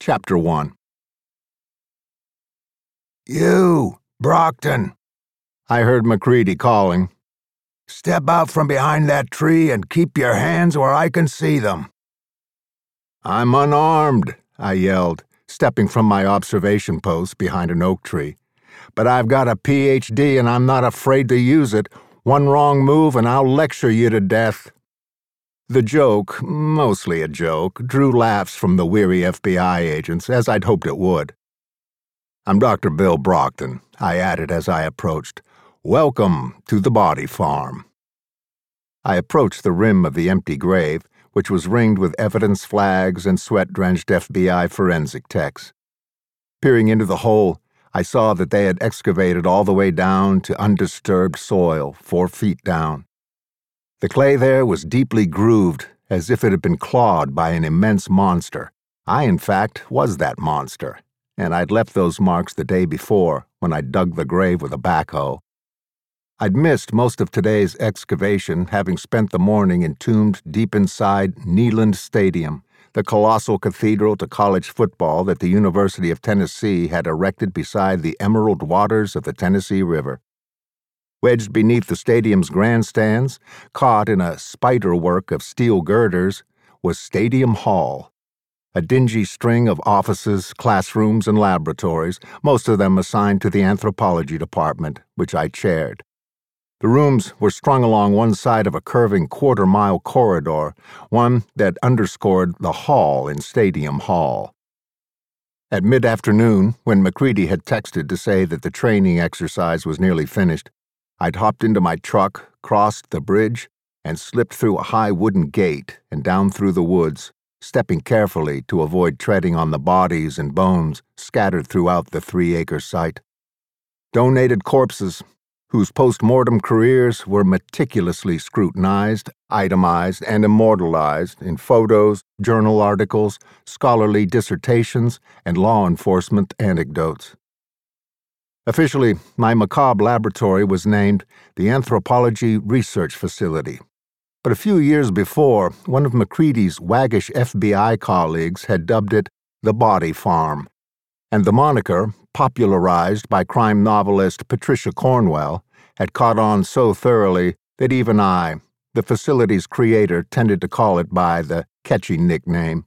Chapter 1 You, Brockton, I heard McCready calling. step out from behind that tree and keep your hands where I can see them. I'm unarmed, I yelled, stepping from my observation post behind an oak tree. But I've got a PhD and I'm not afraid to use it. One wrong move and I'll lecture you to death. The joke, mostly a joke, drew laughs from the weary FBI agents, as I'd hoped it would. I'm Dr. Bill Brockton, I added as I approached. Welcome to the body farm. I approached the rim of the empty grave, which was ringed with evidence flags and sweat drenched FBI forensic techs. Peering into the hole, I saw that they had excavated all the way down to undisturbed soil, four feet down. The clay there was deeply grooved, as if it had been clawed by an immense monster. I, in fact, was that monster, and I'd left those marks the day before when I dug the grave with a backhoe. I'd missed most of today's excavation, having spent the morning entombed deep inside Neyland Stadium, the colossal cathedral to college football that the University of Tennessee had erected beside the emerald waters of the Tennessee River. Wedged beneath the stadium's grandstands, caught in a spiderwork of steel girders, was Stadium Hall, a dingy string of offices, classrooms, and laboratories, most of them assigned to the anthropology department, which I chaired. The rooms were strung along one side of a curving quarter mile corridor, one that underscored the hall in Stadium Hall. At mid afternoon, when McCready had texted to say that the training exercise was nearly finished, I'd hopped into my truck, crossed the bridge, and slipped through a high wooden gate and down through the woods, stepping carefully to avoid treading on the bodies and bones scattered throughout the three acre site. Donated corpses, whose post mortem careers were meticulously scrutinized, itemized, and immortalized in photos, journal articles, scholarly dissertations, and law enforcement anecdotes. Officially, my macabre laboratory was named the Anthropology Research Facility. But a few years before, one of McCready's waggish FBI colleagues had dubbed it the Body Farm, and the moniker, popularized by crime novelist Patricia Cornwell, had caught on so thoroughly that even I, the facility's creator, tended to call it by the catchy nickname.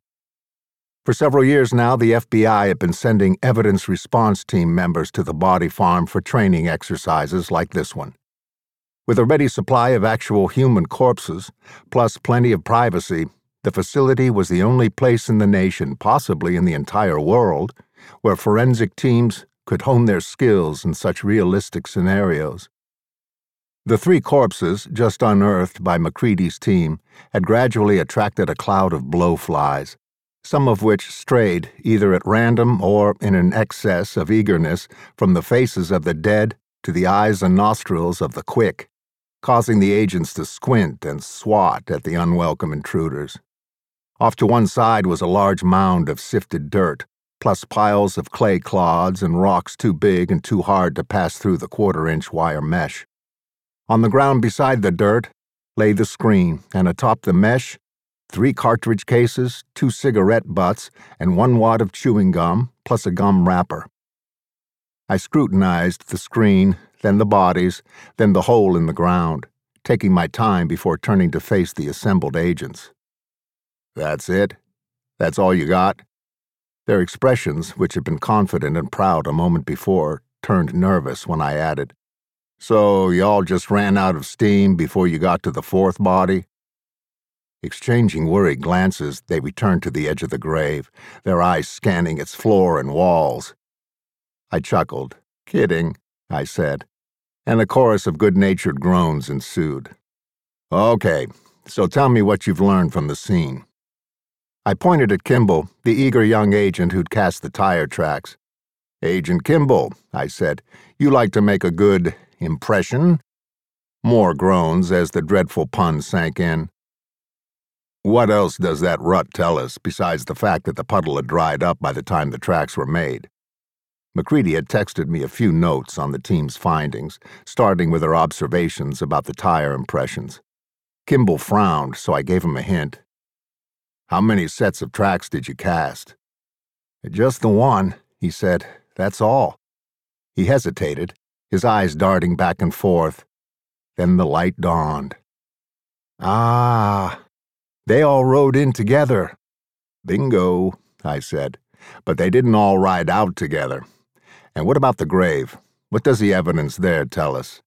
For several years now, the FBI had been sending evidence response team members to the body farm for training exercises like this one. With a ready supply of actual human corpses, plus plenty of privacy, the facility was the only place in the nation, possibly in the entire world, where forensic teams could hone their skills in such realistic scenarios. The three corpses, just unearthed by McCready's team, had gradually attracted a cloud of blowflies, some of which strayed either at random or in an excess of eagerness from the faces of the dead to the eyes and nostrils of the quick, causing the agents to squint and swat at the unwelcome intruders. Off to one side was a large mound of sifted dirt, plus piles of clay clods and rocks too big and too hard to pass through the quarter inch wire mesh. On the ground beside the dirt lay the screen, and atop the mesh, three cartridge cases, two cigarette butts, and one wad of chewing gum, plus a gum wrapper. I scrutinized the screen, then the bodies, then the hole in the ground, taking my time before turning to face the assembled agents. That's it? That's all you got? Their expressions, which had been confident and proud a moment before, turned nervous when I added, So y'all just ran out of steam before you got to the fourth body? Exchanging worried glances, they returned to the edge of the grave, their eyes scanning its floor and walls. I chuckled. Kidding, I said, and a chorus of good natured groans ensued. Okay, so tell me what you've learned from the scene. I pointed at Kimball, the eager young agent who'd cast the tire tracks. Agent Kimball, I said, you like to make a good impression? More groans as the dreadful pun sank in. What else does that rut tell us besides the fact that the puddle had dried up by the time the tracks were made? McCready had texted me a few notes on the team's findings, starting with her observations about the tire impressions. Kimball frowned, so I gave him a hint. How many sets of tracks did you cast? Just the one, he said. That's all. He hesitated, his eyes darting back and forth. Then the light dawned. Ah, they all rode in together. Bingo, I said. But they didn't all ride out together. And what about the grave? What does the evidence there tell us?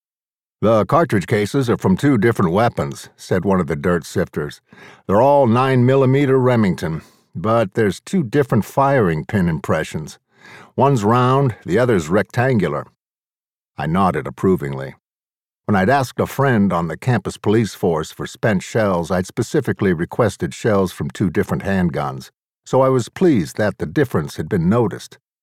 The cartridge cases are from two different weapons, said one of the dirt sifters. They're all 9mm Remington, but there's two different firing pin impressions. One's round, the other's rectangular. I nodded approvingly. When I'd asked a friend on the campus police force for spent shells, I'd specifically requested shells from two different handguns, so I was pleased that the difference had been noticed.